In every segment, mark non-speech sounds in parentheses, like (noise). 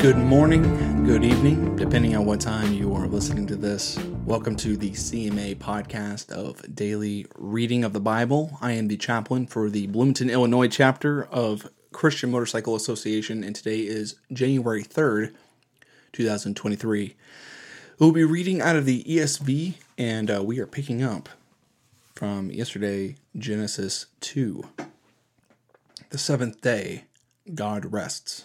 Good morning, good evening, depending on what time you are listening to this. Welcome to the CMA podcast of daily reading of the Bible. I am the chaplain for the Bloomington, Illinois chapter of Christian Motorcycle Association, and today is January 3rd, 2023. We'll be reading out of the ESV, and uh, we are picking up from yesterday, Genesis 2. The seventh day, God rests.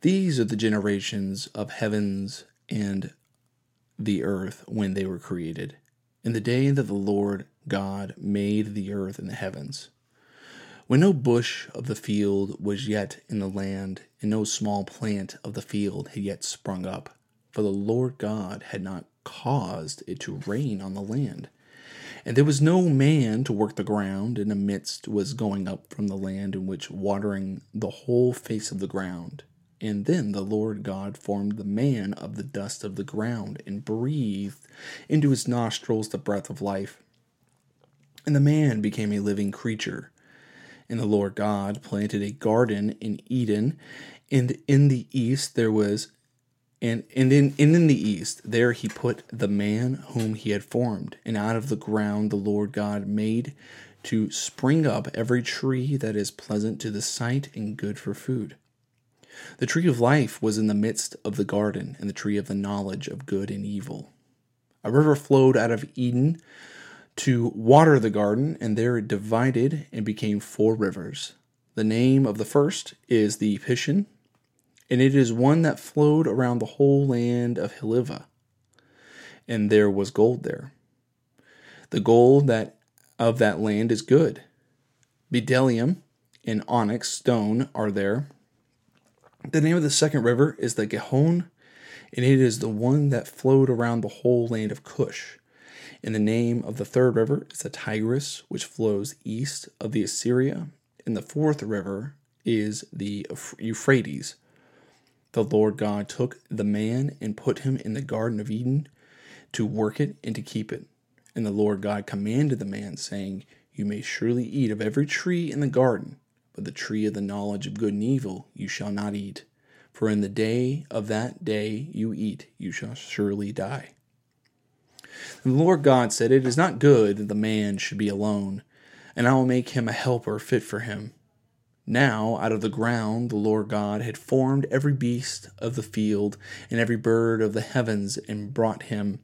These are the generations of heavens and the earth when they were created, in the day that the Lord God made the earth and the heavens. When no bush of the field was yet in the land, and no small plant of the field had yet sprung up, for the Lord God had not caused it to rain on the land. And there was no man to work the ground, and a mist was going up from the land in which watering the whole face of the ground. And then the Lord God formed the man of the dust of the ground and breathed into his nostrils the breath of life. And the man became a living creature. And the Lord God planted a garden in Eden, and in the east there was and, and, in, and in the east there he put the man whom he had formed, and out of the ground the Lord God made to spring up every tree that is pleasant to the sight and good for food. The tree of life was in the midst of the garden, and the tree of the knowledge of good and evil. A river flowed out of Eden to water the garden, and there it divided and became four rivers. The name of the first is the Pishon, and it is one that flowed around the whole land of Haliva, and there was gold there. The gold that of that land is good. Bdellium and onyx stone are there, the name of the second river is the Gihon, and it is the one that flowed around the whole land of Cush. And the name of the third river is the Tigris, which flows east of the Assyria. And the fourth river is the Euphrates. The Lord God took the man and put him in the Garden of Eden to work it and to keep it. And the Lord God commanded the man, saying, You may surely eat of every tree in the garden but the tree of the knowledge of good and evil you shall not eat. For in the day of that day you eat, you shall surely die. And the Lord God said, It is not good that the man should be alone, and I will make him a helper fit for him. Now, out of the ground, the Lord God had formed every beast of the field and every bird of the heavens, and brought him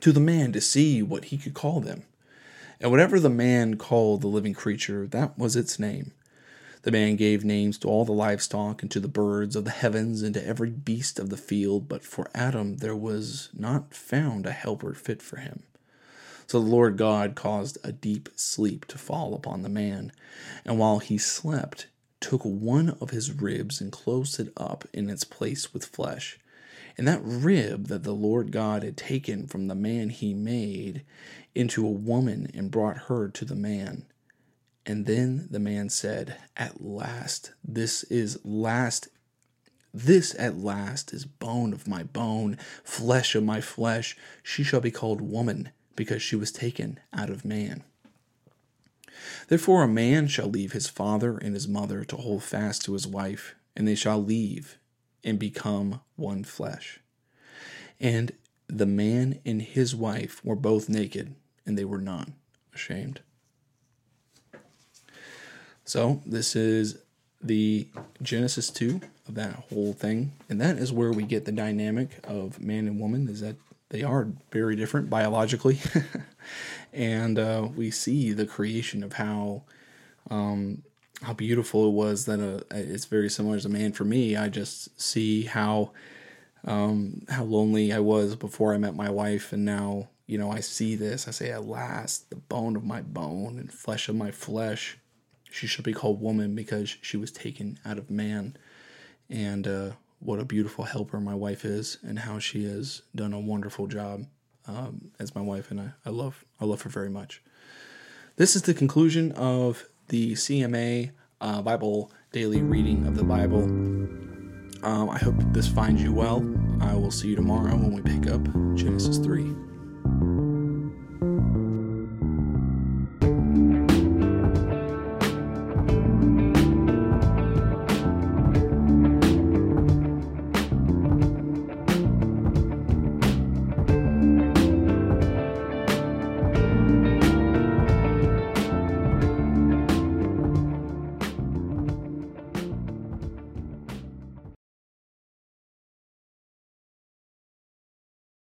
to the man to see what he could call them. And whatever the man called the living creature, that was its name. The man gave names to all the livestock, and to the birds of the heavens, and to every beast of the field, but for Adam there was not found a helper fit for him. So the Lord God caused a deep sleep to fall upon the man, and while he slept, took one of his ribs and closed it up in its place with flesh. And that rib that the Lord God had taken from the man he made into a woman and brought her to the man. And then the man said, At last, this is last. This at last is bone of my bone, flesh of my flesh. She shall be called woman, because she was taken out of man. Therefore, a man shall leave his father and his mother to hold fast to his wife, and they shall leave and become one flesh. And the man and his wife were both naked, and they were not ashamed. So this is the Genesis 2 of that whole thing. And that is where we get the dynamic of man and woman, is that they are very different biologically. (laughs) and uh, we see the creation of how um, how beautiful it was that uh, it's very similar as a man for me. I just see how um, how lonely I was before I met my wife, and now you know I see this. I say, at last, the bone of my bone and flesh of my flesh she should be called woman because she was taken out of man. And uh, what a beautiful helper my wife is and how she has done a wonderful job um, as my wife, and I, I love I love her very much. This is the conclusion of the CMA uh, Bible daily reading of the Bible. Um, I hope this finds you well. I will see you tomorrow when we pick up Genesis 3.